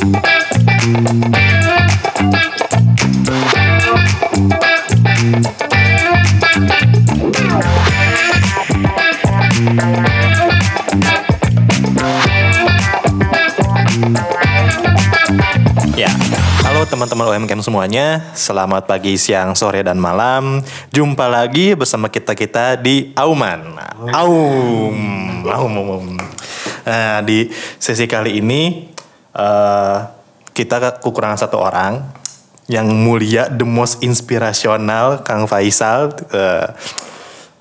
Ya, teman-teman UMKM semuanya. Selamat pagi, siang, sore, dan malam. Jumpa lagi bersama kita-kita di Auman. Aum. Aum. Aum. Nah, di sesi kali ini eh, kita kekurangan satu orang yang mulia, the most inspirasional, Kang Faisal eh,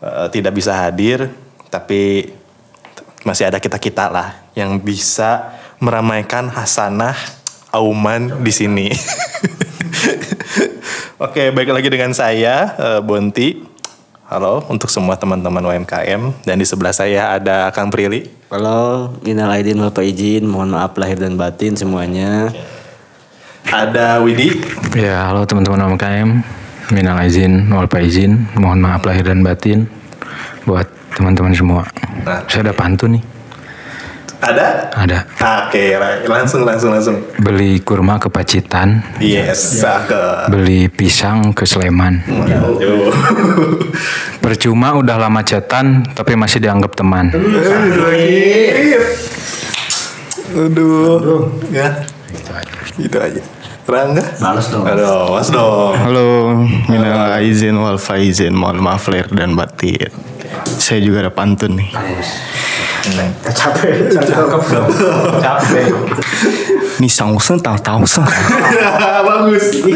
eh, tidak bisa hadir, tapi masih ada kita-kita lah yang bisa meramaikan hasanah Auman di sini. Oke, baik lagi dengan saya Bonti. Halo untuk semua teman-teman UMKM dan di sebelah saya ada Kang Prilly. Halo, minal aidin wal faizin, mohon maaf lahir dan batin semuanya. Ada Widi. Ya, halo teman-teman UMKM. Minal izin, wal faizin. Mohon maaf lahir dan batin buat teman-teman semua. Nah. Saya ada pantun nih. Ada? Ada. Oke, langsung langsung langsung. Beli kurma ke Pacitan, Yes, cakep. beli pisang ke Sleman. Percuma udah lama chatan tapi masih dianggap teman. Aduh. Ya. Itu aja. Rangga? Balas dong. Aduh, mas dong. Halo, minal aizin wal faizin, mohon maaf lahir dan batin. Saya juga ada pantun nih. Capek, capek. Ni sang sen tao tao se, Bagus.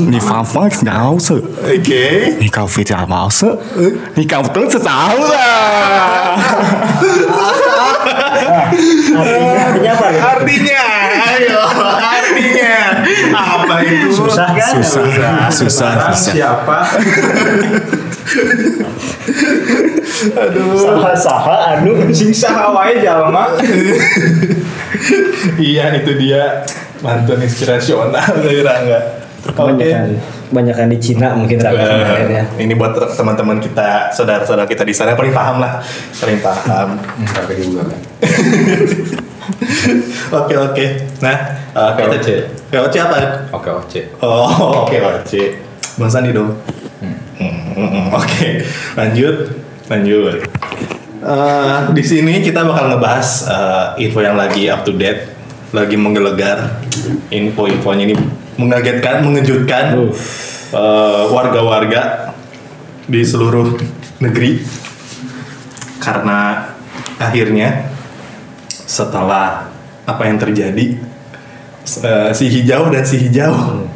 ni fa fa ngao se, Oke. ni kau fi jia mao se, ni kau teng se zao la. Artinya apa? ya? Artinya, ayo, artinya apa itu? Susah kan? Susah, susah, susah. Siapa? Saha-saha anu sing saha wae jalma. iya, itu dia mantan inspirasional dari Rangga. Oke. Kebanyakan kebanyakan di Cina mungkin Rangga kemarin ya. Ini buat teman-teman kita, saudara-saudara kita di sana yang paling paham lah, paling paham. Tapi juga kan. Oke oke. Nah, uh, kita cek. VOC apa? Oke, oke. Oh, oke VOC. Bang Sandi dong. Hmm, hmm, hmm, Oke, lanjut, lanjut. Eh, di sini kita bakal ngebahas eh, info yang lagi up to date, lagi menggelegar. Info-infonya ini mengagetkan, mengejutkan eh, warga-warga di seluruh negeri. Karena akhirnya setelah apa yang terjadi eh, si hijau dan si hijau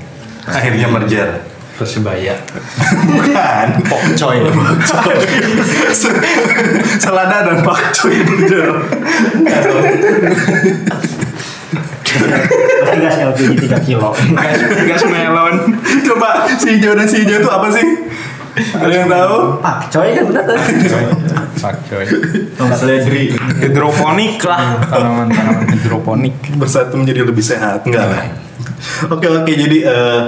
akhirnya merger Persebaya. bukan Pokcoy. Se- selada dan pakcoy merger Pasti gas LPG 3 kilo. gas melon coba si hijau dan si hijau itu apa sih ada yang tahu Pak coy kan benar kan? Fuck coy. Tongkat ledri. Hidroponik lah. Tanaman-tanaman hidroponik. bersatu menjadi lebih sehat enggak lah oke oke jadi eh,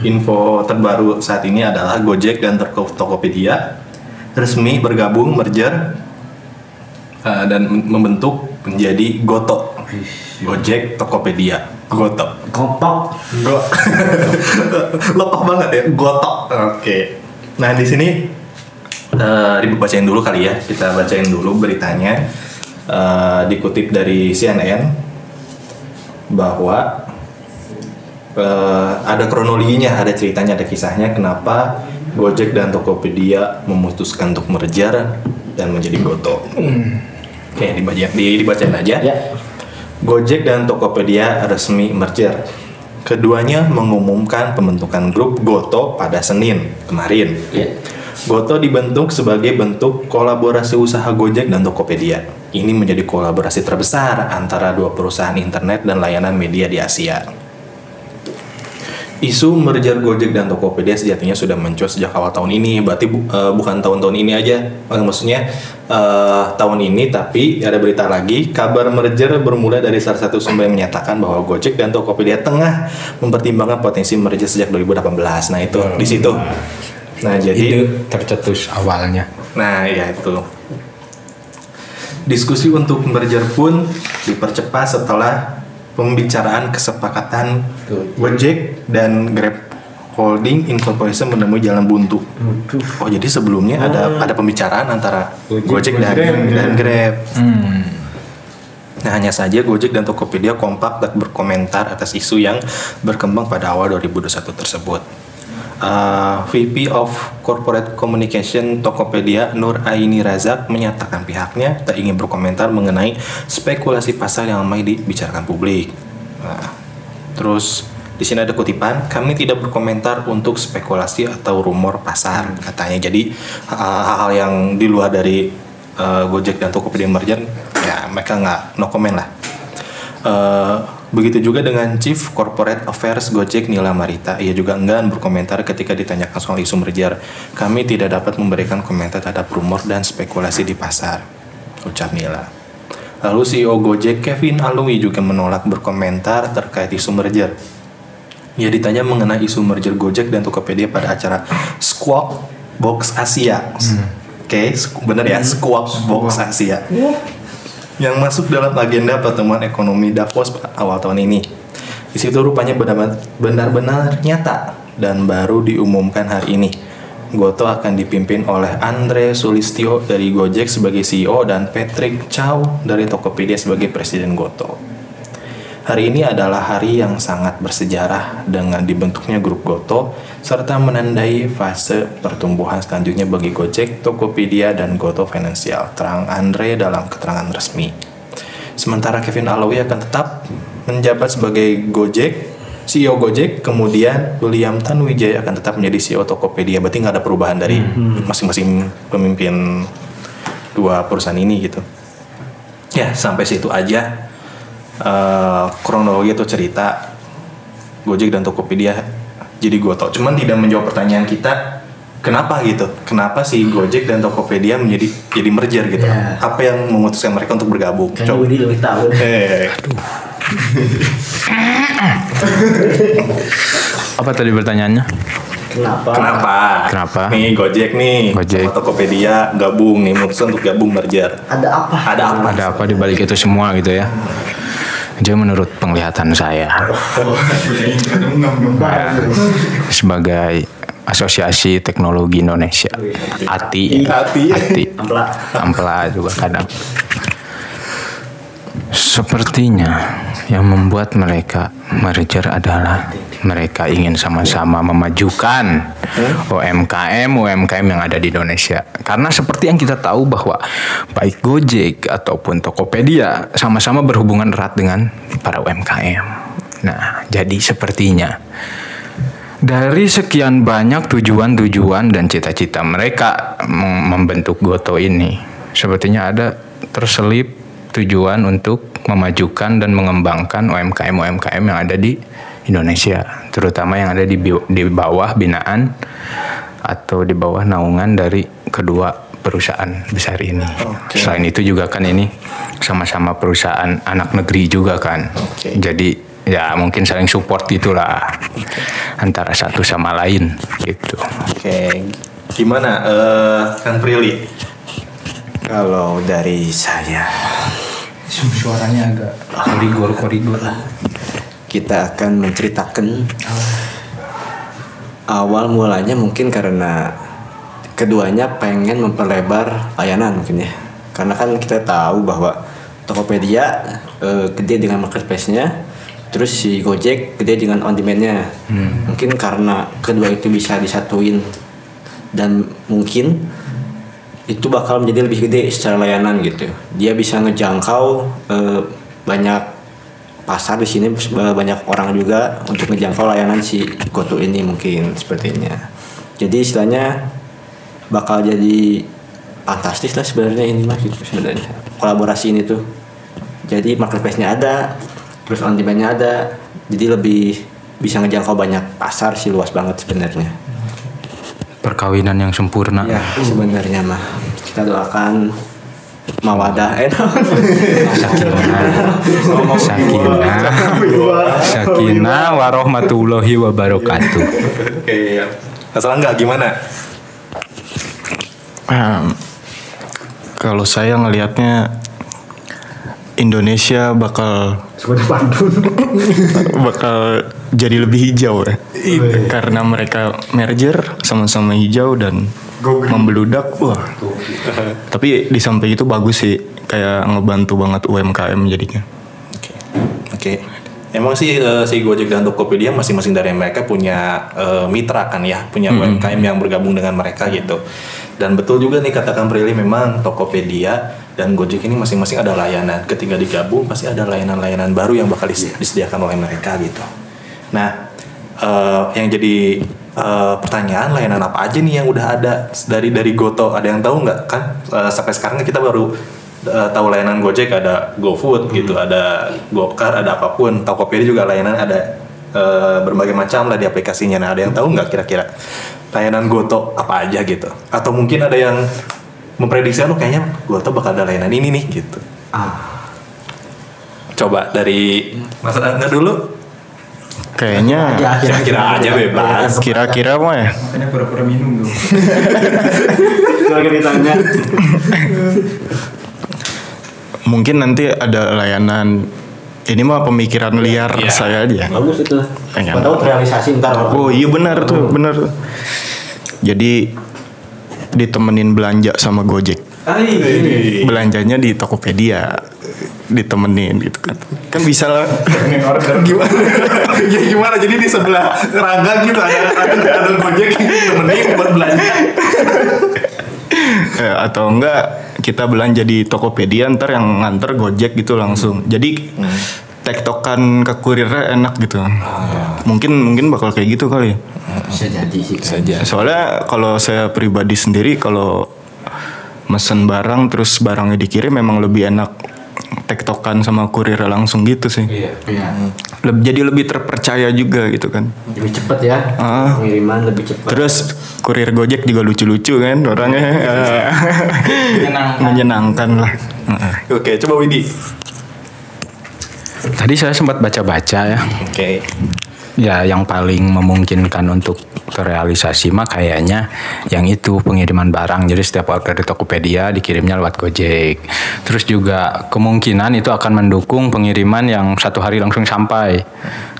info terbaru saat ini adalah Gojek dan Toko- Tokopedia resmi bergabung merger eh, dan mem- membentuk menjadi Goto Gojek Tokopedia. Goto Kotok. Go Lokoh banget ya Goto oke. Nah di sini eh Ribu bacain dulu kali ya. Kita bacain dulu beritanya Eh, dikutip dari CNN bahwa eh, ada kronologinya, ada ceritanya, ada kisahnya kenapa Gojek dan Tokopedia memutuskan untuk merger dan menjadi Goto. Oke, dibaca, di- dibacain aja. Ya. Gojek dan Tokopedia resmi merger. Keduanya mengumumkan pembentukan grup Goto pada Senin kemarin. Ya. Goto dibentuk sebagai bentuk kolaborasi usaha Gojek dan Tokopedia. Ini menjadi kolaborasi terbesar antara dua perusahaan internet dan layanan media di Asia. Isu merger Gojek dan Tokopedia sejatinya sudah mencuat sejak awal tahun ini. Berarti bu- eh, bukan tahun-tahun ini aja. Eh, maksudnya eh, tahun ini, tapi ada berita lagi. Kabar merger bermula dari salah satu sumber yang menyatakan bahwa Gojek dan Tokopedia tengah mempertimbangkan potensi merger sejak 2018. Nah itu di situ. Nah jadi Ide tercetus awalnya. Nah, ya itu. Diskusi untuk merger pun dipercepat setelah pembicaraan kesepakatan Gojek dan Grab Holding Incorporation menemui jalan buntu. Oh jadi sebelumnya ada ada pembicaraan antara Gojek, dan, dan Grab. Nah hanya saja Gojek dan Tokopedia kompak tak berkomentar atas isu yang berkembang pada awal 2021 tersebut. Uh, VP of Corporate Communication Tokopedia Nur Aini Razak menyatakan pihaknya tak ingin berkomentar mengenai spekulasi pasar yang ramai dibicarakan publik. Nah, terus di sini ada kutipan, kami tidak berkomentar untuk spekulasi atau rumor pasar katanya. Jadi uh, hal-hal yang di luar dari uh, Gojek dan Tokopedia merger, ya mereka nggak no comment lah. Uh, begitu juga dengan Chief Corporate Affairs Gojek Nila Marita, ia juga enggan berkomentar ketika ditanyakan soal isu merger. Kami tidak dapat memberikan komentar terhadap rumor dan spekulasi di pasar, ucap Nila. Lalu CEO Gojek Kevin Alwi juga menolak berkomentar terkait isu merger. Ia ditanya mengenai isu merger Gojek dan Tokopedia pada acara Squawk Box Asia. Oke, sku- bener ya, Squawk Box Asia. Yang masuk dalam agenda pertemuan ekonomi Davos awal tahun ini. Di situ rupanya benar- benar-benar nyata dan baru diumumkan hari ini. Goto akan dipimpin oleh Andre Sulistyo dari Gojek sebagai CEO dan Patrick Chow dari Tokopedia sebagai Presiden Goto. Hari ini adalah hari yang sangat bersejarah dengan dibentuknya grup Goto serta menandai fase pertumbuhan selanjutnya bagi Gojek, Tokopedia, dan Goto Financial, terang Andre dalam keterangan resmi. Sementara Kevin Alawi akan tetap menjabat sebagai Gojek, CEO Gojek, kemudian William Tanuwijaya akan tetap menjadi CEO Tokopedia. Berarti nggak ada perubahan dari masing-masing pemimpin dua perusahaan ini gitu. Ya, sampai situ aja eh, kronologi atau cerita Gojek dan Tokopedia jadi Goto. Cuman tidak menjawab pertanyaan kita kenapa gitu? Kenapa sih Gojek dan Tokopedia menjadi jadi merger gitu? Ya. Apa yang memutuskan mereka untuk bergabung? Kayaknya Coba. Budi lebih tahu. Eh, Apa tadi pertanyaannya? Kenapa? kenapa? Kenapa? Nih Gojek nih Gojek. sama Tokopedia gabung nih memutuskan untuk gabung merger. Ada apa? Ada apa? Ada apa di balik itu semua gitu ya? Jadi menurut penglihatan saya ya, sebagai Asosiasi Teknologi Indonesia, ATI, ya. ATI, Ampla. Ampla juga kadang. Sepertinya yang membuat mereka merger adalah mereka ingin sama-sama memajukan UMKM UMKM yang ada di Indonesia. Karena seperti yang kita tahu bahwa baik Gojek ataupun Tokopedia sama-sama berhubungan erat dengan para UMKM. Nah, jadi sepertinya dari sekian banyak tujuan-tujuan dan cita-cita mereka mem- membentuk Goto ini, sepertinya ada terselip tujuan untuk memajukan dan mengembangkan UMKM-UMKM yang ada di Indonesia, terutama yang ada di, di bawah binaan atau di bawah naungan dari kedua perusahaan besar ini. Oke. Selain itu juga kan ini sama-sama perusahaan anak negeri juga kan. Oke. Jadi ya mungkin saling support gitulah antara satu sama lain gitu. Oke, gimana eh Kang Prilly? Kalau dari saya, Suaranya agak korigor-korigor. Kita akan menceritakan awal mulanya mungkin karena keduanya pengen memperlebar layanan mungkin ya. Karena kan kita tahu bahwa Tokopedia eh, gede dengan marketplace-nya, terus si Gojek gede dengan on demand-nya. Mungkin karena kedua itu bisa disatuin dan mungkin itu bakal menjadi lebih gede secara layanan gitu. Dia bisa ngejangkau eh, banyak pasar di sini banyak orang juga untuk ngejangkau layanan si GoTo ini mungkin sepertinya. Jadi istilahnya bakal jadi fantastis lah sebenarnya ini mah gitu sebenarnya kolaborasi ini tuh. Jadi marketplace-nya ada, terus on demand-nya ada, jadi lebih bisa ngejangkau banyak pasar sih luas banget sebenarnya. Perkawinan yang sempurna. Ya sebenarnya mah kita doakan mawadah eh Sakinah, sakinah, sakinah, warahmatullahi wabarakatuh. Oke, masalah nggak gimana? Hmm, kalau saya ngelihatnya Indonesia bakal bakal jadi lebih hijau ya. Karena mereka merger sama-sama hijau dan membeludak. Wah. Tapi di samping itu bagus sih kayak ngebantu banget UMKM jadinya. Oke. Oke. Emang sih eh, si Gojek dan Tokopedia masing-masing dari mereka punya eh, mitra kan ya, punya UMKM yang bergabung dengan mereka gitu. Dan betul juga nih katakan Prilly memang Tokopedia dan Gojek ini masing-masing ada layanan. Ketika digabung pasti ada layanan-layanan baru yang bakal dis- disediakan oleh mereka gitu. Nah, eh, yang jadi eh, pertanyaan layanan apa aja nih yang udah ada dari dari Goto? Ada yang tahu nggak kan? eh, sampai sekarang kita baru eh, tahu layanan Gojek ada GoFood gitu, ada Gokar, ada apa pun. Tokopedia juga layanan ada eh, berbagai macam lah di aplikasinya. Nah, ada yang tahu nggak kira-kira layanan Goto apa aja gitu? Atau mungkin ada yang memprediksi oh kayaknya Goto bakal ada layanan ini nih gitu. Coba dari Mas Angga dulu. Kayaknya Kira-kira aja bebas. kira-kira mah ya Makanya pura-pura minum dong. Lagi ditanya. mungkin nanti ada layanan ini mah pemikiran liar Iya. saya aja. Bagus itu. Pengen. Tahu terrealisasi ntar. Oh iya benar tuh, benar tuh. Jadi ditemenin belanja sama Gojek. Belanjanya di Tokopedia. Ditemenin gitu kan. Kan bisa lah. gimana ya gimana jadi di sebelah rangga gitu ada ada ada gojek temenin buat belanja Eh, atau enggak kita belanja di Tokopedia ntar yang nganter Gojek gitu langsung. Jadi tektokan ke kurirnya enak gitu. Mungkin mungkin bakal kayak gitu kali. ya. Bisa jadi sih. saja Soalnya kalau saya pribadi sendiri kalau mesen barang terus barangnya dikirim memang lebih enak tektokan sama kurir langsung gitu sih. Iya. Leb- jadi lebih terpercaya juga gitu kan. Lebih cepet ya. Ah. Pengiriman lebih cepat. Terus kurir Gojek juga lucu-lucu kan orangnya. Menyenangkan lah. Heeh. oke coba Widi Tadi saya sempat baca-baca ya. oke Ya yang paling memungkinkan untuk terrealisasi mah kayaknya yang itu pengiriman barang. Jadi setiap order di Tokopedia dikirimnya lewat Gojek. Terus juga kemungkinan itu akan mendukung pengiriman yang satu hari langsung sampai.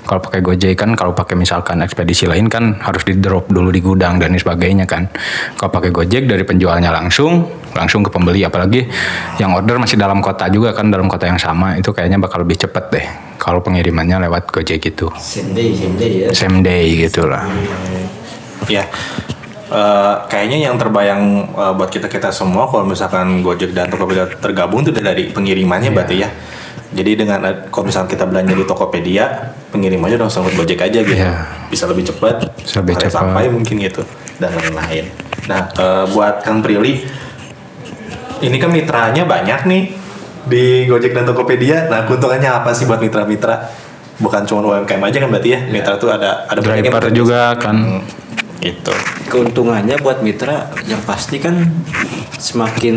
Kalau pakai Gojek kan, kalau pakai misalkan ekspedisi lain kan harus di drop dulu di gudang dan sebagainya kan. Kalau pakai Gojek dari penjualnya langsung, langsung ke pembeli. Apalagi yang order masih dalam kota juga kan, dalam kota yang sama itu kayaknya bakal lebih cepet deh. Kalau pengirimannya lewat Gojek itu Same day, same day ya. same day gitu lah. ya Eh, kayaknya yang terbayang eh, buat kita kita semua kalau misalkan Gojek dan Tokopedia tergabung itu dari pengirimannya berarti ya jadi dengan kalau misalkan kita belanja di Tokopedia pengirimannya udah langsung ke Gojek aja gitu Iya. bisa lebih cepat Bisa lebih cepat. sampai mungkin gitu dan lain-lain nah eh, buat Kang Prilly ini kan mitranya banyak nih di Gojek dan Tokopedia. Nah, keuntungannya apa sih buat mitra-mitra? Bukan cuma UMKM aja kan berarti ya? Mitra tuh ada ada banyak Driver bekerja. juga kan. Hmm, gitu. Keuntungannya buat mitra yang pasti kan semakin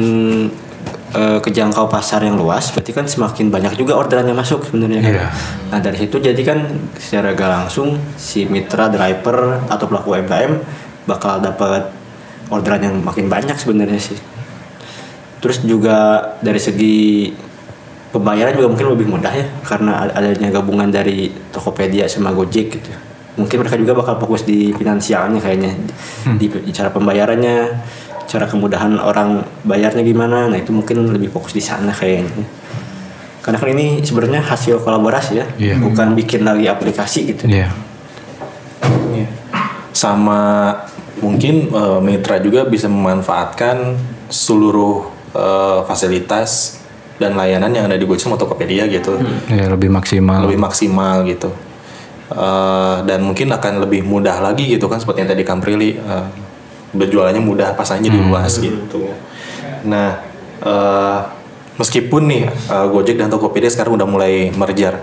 eh, kejangkau pasar yang luas, berarti kan semakin banyak juga orderan yang masuk sebenarnya kan. Iya. Nah dari situ jadi kan secara gak langsung si mitra driver atau pelaku UMKM bakal dapat orderan yang makin banyak sebenarnya sih. Terus juga dari segi pembayaran juga mungkin lebih mudah ya karena ad- adanya gabungan dari Tokopedia sama Gojek gitu. Mungkin mereka juga bakal fokus di finansialnya kayaknya di, di cara pembayarannya, cara kemudahan orang bayarnya gimana. Nah, itu mungkin lebih fokus di sana kayaknya. Karena kan ini sebenarnya hasil kolaborasi ya, Iya. bukan bikin lagi aplikasi gitu. Iya. Iya. Sama mungkin eh, mitra juga bisa memanfaatkan seluruh eh, fasilitas dan layanan yang ada di Gojek sama Tokopedia gitu. Ya lebih maksimal. lebih maksimal gitu Eh, dan mungkin akan lebih mudah lagi gitu kan seperti yang tadi Kamprili uh, berjualannya mudah pasarnya jadi luas gitu. Nah eh, meskipun nih eh, Gojek dan Tokopedia sekarang udah mulai merger.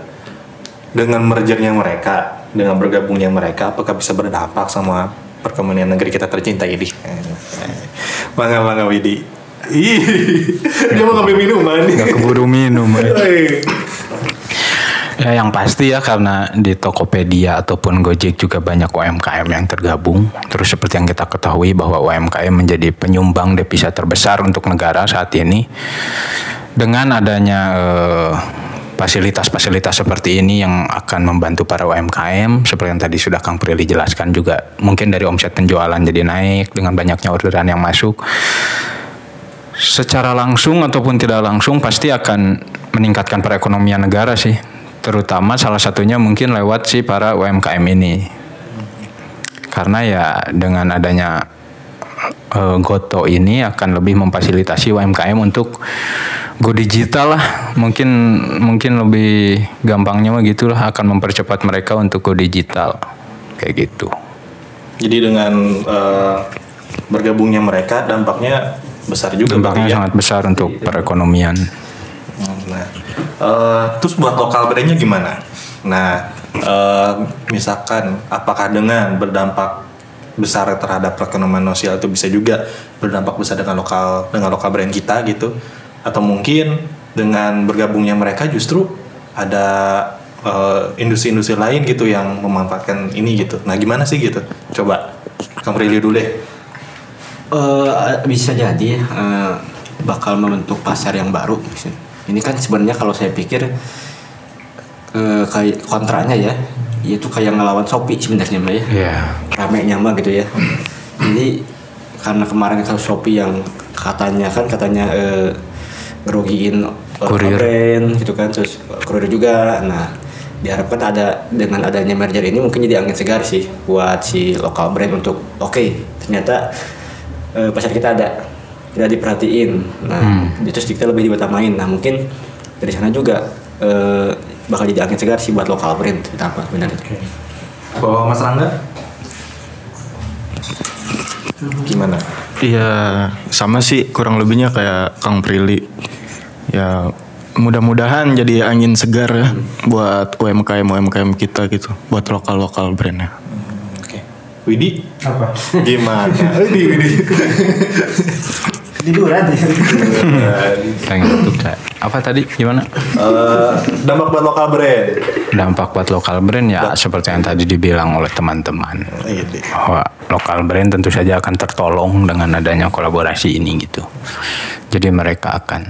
Dengan mergernya mereka dengan bergabungnya mereka apakah bisa berdampak sama perekonomian negeri kita tercinta ini? Bangga bangga Widi. Ih, dia mau ngambil minuman. Gak keburu minum. Ya yang pasti ya karena di Tokopedia ataupun Gojek juga banyak UMKM yang tergabung. Terus seperti yang kita ketahui bahwa UMKM menjadi penyumbang devisa terbesar untuk negara saat ini. Dengan adanya eh, fasilitas-fasilitas seperti ini yang akan membantu para UMKM seperti yang tadi sudah Kang Prilly jelaskan juga mungkin dari omset penjualan jadi naik dengan banyaknya orderan yang masuk secara langsung ataupun tidak langsung pasti akan meningkatkan perekonomian negara sih terutama salah satunya mungkin lewat si para UMKM ini. Karena ya dengan adanya eh, Goto ini akan lebih memfasilitasi UMKM untuk go digital lah. Mungkin mungkin lebih gampangnya mah gitulah akan mempercepat mereka untuk go digital. Kayak gitu. Jadi dengan eh, bergabungnya mereka dampaknya besar juga dampaknya ya. sangat besar untuk perekonomian Nah, eh, terus buat lokal brandnya gimana? Nah, eh, misalkan apakah dengan berdampak besar terhadap perekonomian sosial itu bisa juga berdampak besar dengan lokal dengan lokal brand kita gitu? Atau mungkin dengan bergabungnya mereka justru ada eh, industri-industri lain gitu yang memanfaatkan ini gitu. Nah, gimana sih gitu? Coba Kang Prilly dulu deh. Eh, bisa jadi eh, bakal membentuk pasar yang baru. Ini kan sebenarnya kalau saya pikir eh, kayak kontranya ya, itu kayak ngelawan Shopee sebenarnya mah ya. ya Ramenya mah gitu ya. Jadi karena kemarin kalau Shopee yang katanya kan katanya eh, ngerugiin Kurir. brand gitu kan terus kurir juga. Nah, diharapkan ada dengan adanya merger ini mungkin jadi angin segar sih buat si lokal brand untuk oke ternyata eh, pasar kita ada tidak diperhatiin nah itu kita lebih diutamain nah mungkin dari sana juga eh, bakal jadi angin segar sih buat lokal brand terutama benar itu Bawa Mas Rangga? Gimana? Iya sama sih kurang lebihnya kayak Kang Prilly. Ya mudah-mudahan jadi angin segar ya buat UMKM UMKM kita gitu, buat lokal lokal brandnya. Oke. Widi? Apa? Gimana? Widi, Widi. tiduran ya ngantuk saya. apa tadi gimana Eh, dampak buat lokal brand. dampak buat lokal brand ya seperti yang tadi dibilang oleh teman-teman Iya, deh. bahwa lokal brand tentu saja akan tertolong dengan adanya kolaborasi ini gitu. Jadi mereka akan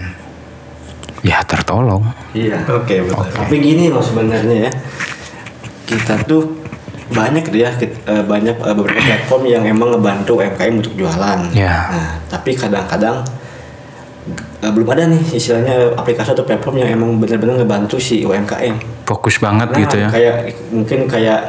ya tertolong. iya Oke, betul. Tapi gini loh sebenarnya ya. Kita tuh banyak kit- eh, banyak eh, beberapa platform yang emang ngebantu UMKM untuk jualan. Ya. Nah, tapi kadang-kadang eh, belum ada nih istilahnya aplikasi atau platform yang emang benar-benar ngebantu si UMKM. Fokus banget Nah, gitu ya. kayak mungkin kayak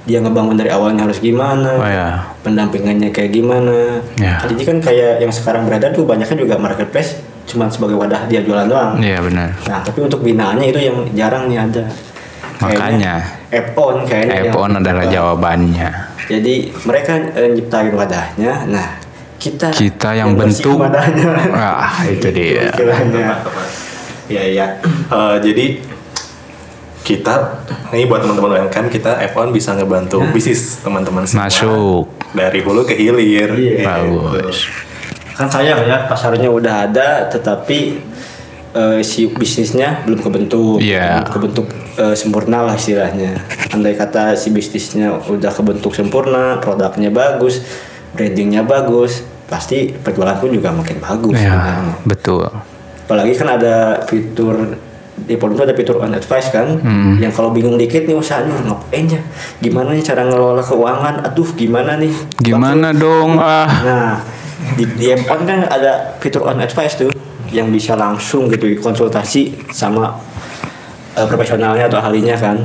dia ngebangun dari awalnya harus gimana, Oh ya. pendampingannya kayak gimana. Ya. Jadi kan kayak yang sekarang berada tuh banyaknya juga marketplace cuman sebagai wadah dia jualan doang. Iya benar. Nah, tapi untuk binaannya itu yang jarang nih ada. Makanya. app-on kayaknya. iPhone yang- adalah jawabannya. Jadi mereka eh, nyiptain wadahnya. Nah, kita Kita yang bersih bentuk. wadahnya. Ah, itu dia. Istilahnya. Iya, iya. Eh, jadi kita ini buat teman-teman UMKM kita F1 bisa ngebantu bisnis teman-teman semua. Masuk. dari hulu ke hilir. Iya. Bagus. Kan sayang ya pasarnya udah ada tetapi eh, si bisnisnya belum kebentuk. Iya. Belum kebentuk eh, sempurna lah istilahnya. Andai kata si bisnisnya udah kebentuk sempurna, produknya bagus, brandingnya bagus, pasti penjualan pun juga makin bagus. Ya, sebenarnya. betul. apalagi kan ada fitur di tuh ada fitur on advice kan Hmm. yang kalau bingung dikit nih usahanya ngapain ya gimana nih cara ngelola keuangan aduh gimana nih Gimana dong ah? nah di, di M-On kan ada fitur on advice tuh yang bisa langsung gitu konsultasi sama eh, profesionalnya atau ahlinya kan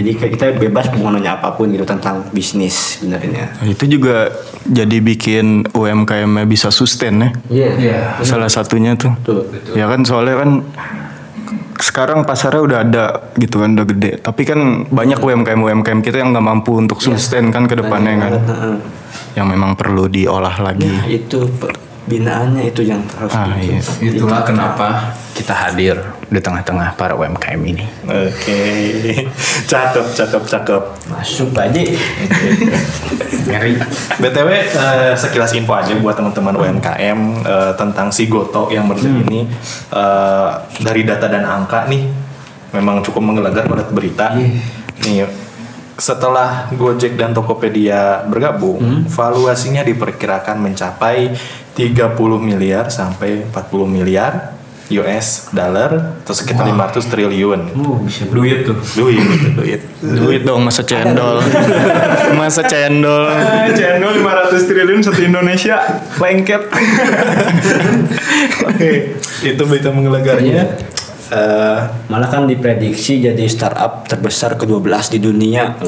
jadi kita bebas mau nanya apa pun gitu tentang bisnis sebenarnya Itu juga jadi bikin UMKM bisa sustain ya. iya Salah satunya tuh. Betul. Ya kan soalnya kan sekarang pasarnya udah ada gitu kan udah gede. Tapi kan banyak UMKM UMKM kita yang nggak mampu untuk sustain kan ke depannya kan. Heeh. Yang memang perlu diolah lagi. Nah, itu binaannya itu yang harus Ah, iya. Itulah kenapa kita hadir di tengah-tengah para UMKM ini. Oke. cakep, cakep, cakep. masuk aja Ngeri. BTW eh, sekilas info aja buat teman-teman UMKM eh, tentang si Goto yang baru ini eh, dari data dan angka nih memang cukup menggelegar pada berita. Nih setelah Gojek dan Tokopedia bergabung, valuasinya diperkirakan mencapai 30 miliar sampai 40 miliar US dollar atau sekitar 500 triliun. Oh, bisa duit tuh. Duit, duit. Duit dong masa cendol. masa cendol. Channel 500 triliun satu Indonesia lengket. Oke, itu berita menggelegarnya. Eh, Malah kan diprediksi jadi startup terbesar ke-12 di dunia.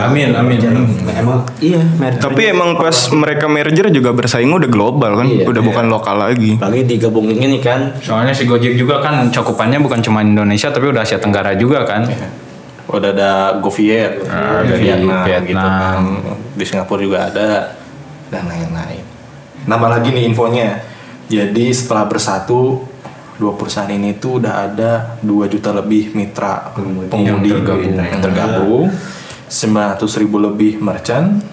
amin, amin. Emang iya, merger. Tapi emang pas mereka merger juga bersaing udah global kan, Iya. udah bukan lokal lagi. apalagi digabungin ini kan Soalnya si Gojek juga kan cakupannya bukan cuma Indonesia tapi udah Asia Tenggara juga kan. udah ada GoViet, di dari Vietnam, gitu Vietnam. kan. Di Singapura juga ada dan lain-lain. Nambah lagi nih infonya. Jadi setelah bersatu dua perusahaan ini tuh udah ada 2 juta lebih mitra pengemudi yang tergabung. yang tergabung, 900 ribu lebih merchant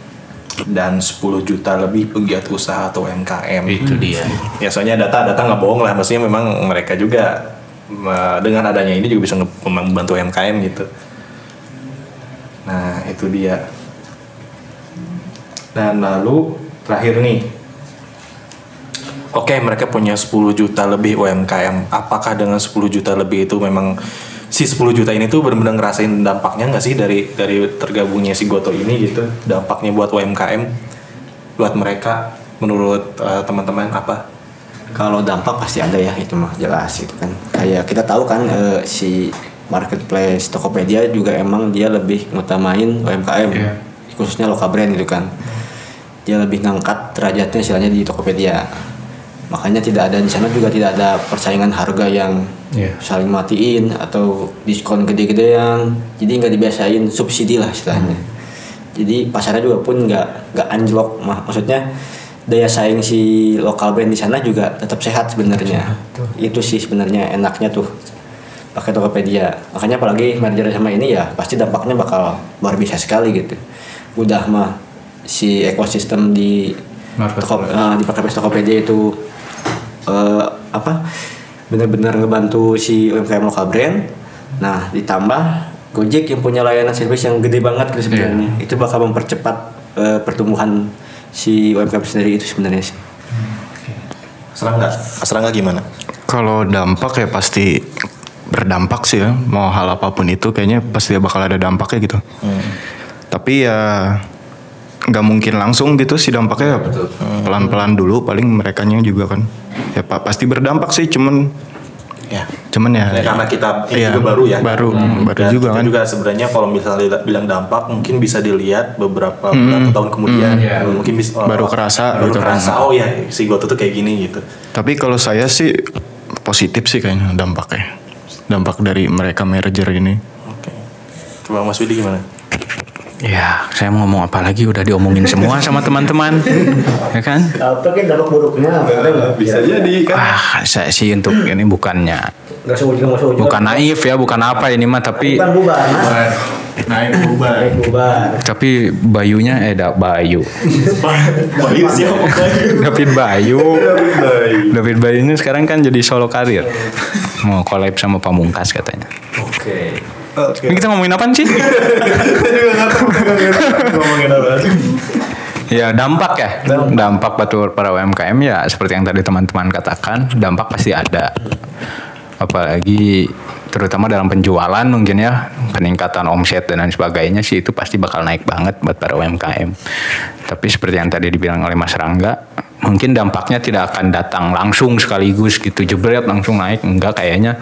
dan 10 juta lebih pegiat usaha atau UMKM. Itu dia. Ya soalnya data data nggak bohong lah, maksudnya memang mereka juga dengan adanya ini juga bisa membantu UMKM gitu. Nah itu dia. Dan lalu terakhir nih, oke mereka punya 10 juta lebih UMKM. Apakah dengan 10 juta lebih itu memang si 10 juta ini tuh benar-benar ngerasain dampaknya nggak sih dari dari tergabungnya si Goto ini gitu? Dampaknya buat UMKM, buat mereka menurut eh, teman-teman apa? kalau dampak pasti ada ya itu mah jelas gitu kan kayak kita tahu kan eh, si marketplace Tokopedia juga emang dia lebih ngutamain UMKM khususnya lokal brand gitu kan dia lebih ngangkat derajatnya istilahnya di Tokopedia makanya tidak ada di sana juga tidak ada persaingan harga yang Iya. saling matiin atau diskon gede-gedean. Jadi nggak dibiasain subsidi lah istilahnya. Jadi pasarnya juga pun nggak nggak anjlok. Mah maksudnya daya saing si lokal brand di sana juga tetap sehat sebenarnya. Itu sih sebenarnya enaknya tuh pakai Tokopedia. Makanya apalagi merger sama ini ya pasti dampaknya bakal luar biasa sekali gitu. Udah mah si ekosistem di. Toko, eh, di marketplace Tokopedia itu eh, apa benar-benar ngebantu si UMKM lokal brand. Nah ditambah Gojek yang punya layanan service yang gede banget gitu sebenarnya. Itu bakal mempercepat eh, pertumbuhan si UMKM sendiri itu sebenarnya sih. Serangga, serangga gimana? Kalau dampak ya pasti berdampak sih ya. Mau hal apa pun itu kayaknya pasti bakal ada dampaknya gitu. Tapi ya nggak mungkin langsung gitu sih dampaknya pelan-pelan dulu paling mereka juga kan ya pak pasti berdampak sih cuman Ya. cuman ya, Ya, karena kita ini Iya, juga baru ya. baru baru Dan juga kita kan juga sebenarnya kalau misalnya bilang dampak mungkin bisa dilihat beberapa bulan atau tahun kemudian. Mungkin bisa oh, Baru kerasa baru gitu kan. kerasa oh ya si Goto tuh kayak gini gitu. Tapi kalau saya sih positif sih kayaknya dampaknya. Dampak dari mereka merger ini. Oke. Coba Mas Widi gimana? Ya, saya mau ngomong apa lagi udah diomongin semua sama teman-teman. ya kan? apa kan dampak buruknya Bisa jadi kan. Ah, saya sih untuk ini bukannya bukan naif ya, bukan apa ini mah tapi bubar Naik bubar. bubar tapi Bayunya eh dak Bayu. Bayu siapa Bayu? David Bayu. David Bayu ini sekarang kan jadi solo karir. Mau collab sama Pamungkas katanya. oke Oke. Ini kita ngomongin apa sih? Ngomongin apa? Ya dampak ya, dampak buat para UMKM ya seperti yang tadi teman-teman katakan, dampak pasti ada. Apalagi terutama dalam penjualan mungkin ya peningkatan omset dan lain sebagainya sih itu pasti bakal naik banget buat para UMKM. Tapi seperti yang tadi dibilang oleh Mas Rangga, mungkin dampaknya tidak akan datang langsung sekaligus gitu jebret langsung naik enggak kayaknya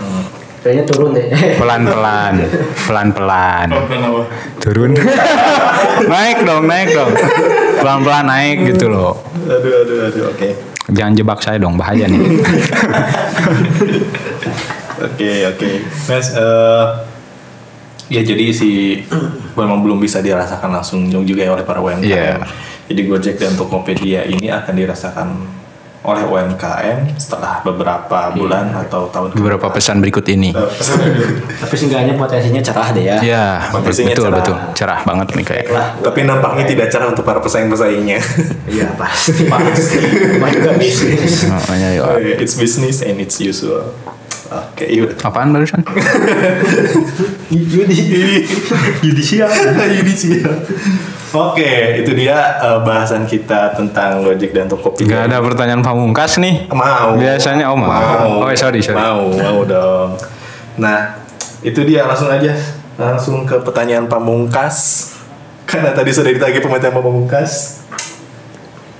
kayaknya turun deh pelan-pelan, pelan-pelan. Turun. naik dong, naik dong. Pelan-pelan naik gitu loh. Aduh aduh aduh oke. Jangan jebak saya dong, bahaya nih. Oke oke. Mas eh ya jadi si memang belum bisa dirasakan langsung juga ya oleh para UMKM. Iya. Jadi Gojek dan Tokopedia ini akan dirasakan oleh UMKM setelah beberapa bulan atau tahun Beberapa pesan berikut ini. tapi seenggaknya potensinya cerah deh ya Ya, Potensinya betul cerah. betul. Cerah banget nih kayak. Tapi nampaknya tidak cerah untuk para pesaing-pesaingnya. iya pasti pasti Cuma juga bisnis Namanya ya. it's business and it's usual. Oke, yuk. Apaan barusan? Yudi. Yudisial. Yudisial. Oke, itu dia eh, bahasan kita tentang Gojek dan Tokopedia. Gak ada pertanyaan pamungkas nih. Mau. Biasanya oh mau. Oh sorry sorry. Mau, mau dong. Nah, itu dia langsung aja. Langsung ke pertanyaan pamungkas. Karena tadi sudah ditagih pertanyaan pamungkas.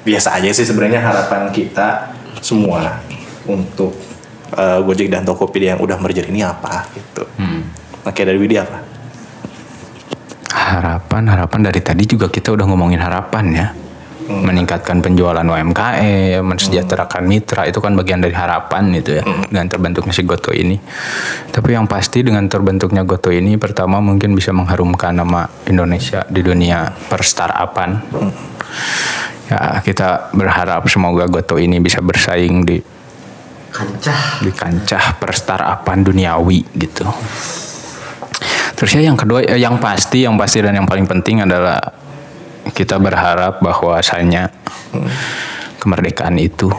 Biasa aja sih sebenarnya harapan kita semua untuk eh, Gojek dan Tokopedia yang udah merger ini apa gitu. Hmm. Oke, dari Widi apa? Harapan harapan dari tadi juga kita udah ngomongin harapan ya. Meningkatkan penjualan UMKM, mensejahterakan mitra itu kan bagian dari harapan itu ya dengan terbentuknya si Goto ini. Tapi yang pasti dengan terbentuknya Goto ini pertama mungkin bisa mengharumkan nama Indonesia di dunia per startupan. Ya kita berharap semoga Goto ini bisa bersaing di Kancah. di kancah per startupan duniawi gitu. Terus ya yang kedua eh, yang pasti yang pasti dan yang paling penting adalah kita berharap bahwasanya kemerdekaan itu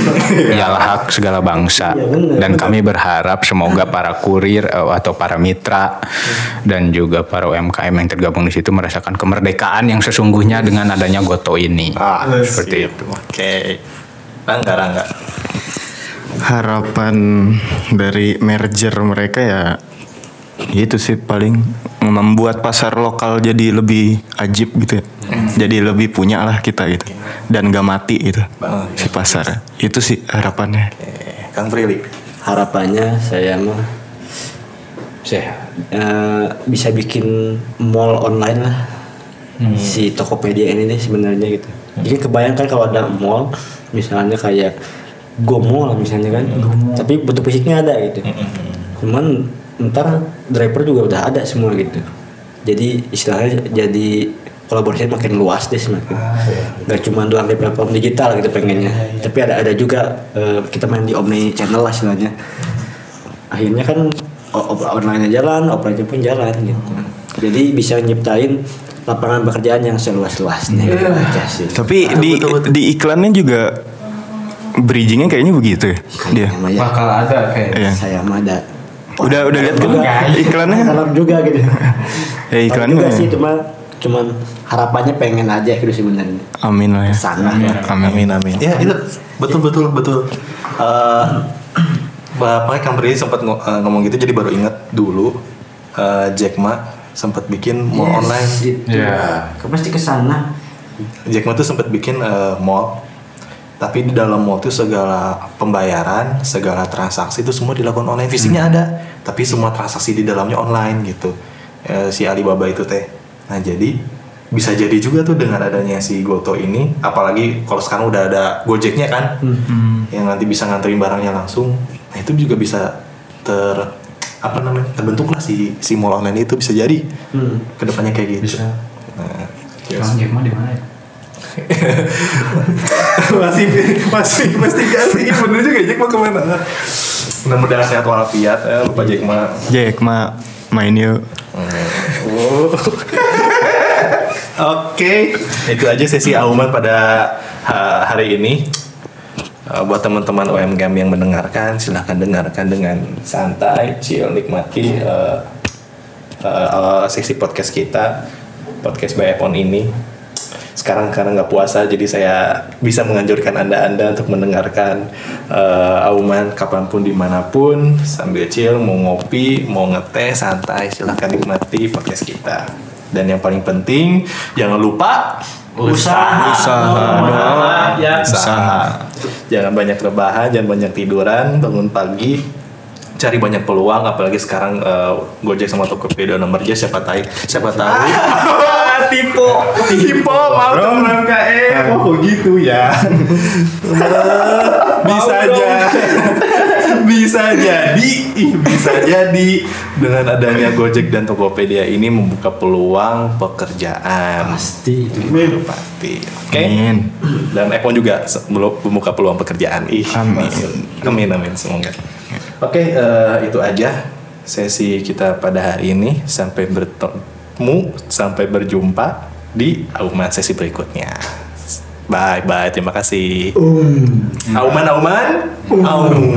ialah hak segala bangsa dan kami berharap semoga para kurir eh, atau para mitra dan juga para UMKM yang tergabung di situ merasakan kemerdekaan yang sesungguhnya dengan adanya Goto ini. Ah, seperti itu. Oke. Rangga, Rangga. Harapan dari merger mereka ya itu sih paling membuat pasar lokal jadi lebih ajib gitu ya. Jadi lebih punya lah kita gitu. Dan gak mati gitu si pasar. Itu sih harapannya. Oke, Kang Prilly. Harapannya saya mah Sehat. eh, bisa bikin mall online lah si Tokopedia ini nih sebenarnya gitu. Jadi kebayangkan kalau ada mall misalnya kayak Go Mall misalnya kan, tapi bentuk fisiknya ada gitu. Cuman ntar driver juga udah ada semua gitu. Jadi istilahnya jadi kolaborasi makin luas deh semakin. Gak cuma doang di platform digital gitu pengennya, tapi ada ada juga eh, kita main di omni channel lah istilahnya akhirnya kan online jalan, offline pun jalan gitu. Jadi bisa nyiptain lapangan pekerjaan yang seluas-luasnya gitu aja sih. Tapi di di iklannya juga bridgingnya kayaknya begitu ya. Dia. Kayaknya mah ya, Bakal ada kayak Iya. saya mah ada Udah udah lihat kan iklannya? Dalam juga gitu. Ya iklannya. juga sih cuma cuman harapannya pengen aja gitu sebenarnya. Amin lah ya. Sana ya. Amin amin. Ya itu betul betul betul. Eh Bapak Kang Prilly sempat eh, ngomong gitu jadi baru ingat dulu eh, Jack Ma sempat bikin mall online. Gitu. Ya. Pasti ke sana. Jack Ma tuh sempat bikin eh, mall tapi di dalam tuh segala pembayaran, segala transaksi itu semua dilakukan online. Fisiknya ada, tapi semua transaksi di dalamnya online gitu. Eh, si Alibaba itu teh. Nah jadi bisa jadi juga tuh dengan adanya si Goto ini, apalagi kalau sekarang udah ada Gojeknya kan, yang nanti bisa nganterin barangnya langsung. Nah itu juga bisa ter apa namanya terbentuk lah si si mall online itu bisa jadi Hmm. ke depannya kayak gitu. Bisa. Nah, Sekarang Jack Ma di mana ya? masih masih investigasi. Bener juga Jack Ma ke mana? Mudah-mudahan sehat walafiat ya lupa Jack Ma. Jack ma main yuk. Oh. oke. Itu aja sesi Auman pada ha- hari ini. Uh, buat teman-teman UMKM yang mendengarkan silahkan dengarkan dengan santai chill nikmati uh, uh, uh, sesi podcast kita podcast by Epon ini sekarang karena nggak puasa jadi saya bisa menganjurkan anda anda untuk mendengarkan uh, Auman kapan pun di mana pun sambil chill mau ngopi mau ngeteh santai silahkan nikmati podcast kita dan yang paling penting jangan lupa usaha Usaha. ya Usaha. jangan banyak rebahan jangan banyak tiduran bangun pagi cari banyak peluang apalagi sekarang eh, Gojek sama Tokopedia udah merger siapa tahu siapa tahu tipe tipe mau UMKM oh gitu ya? Bisa aja. Bisa jadi. Ih, bisa jadi. Dengan adanya Gojek dan Tokopedia ini membuka peluang pekerjaan. Pasti. itu. Pasti. Oke. Amin. dan Epon juga membuka peluang pekerjaan. Ih Amin. amin amin. Semoga. Oke eh, itu aja sesi kita pada hari ini. Sampai bertemu sampai berjumpa di Auman sesi berikutnya. Bye bye terima kasih. Auman Auman Aum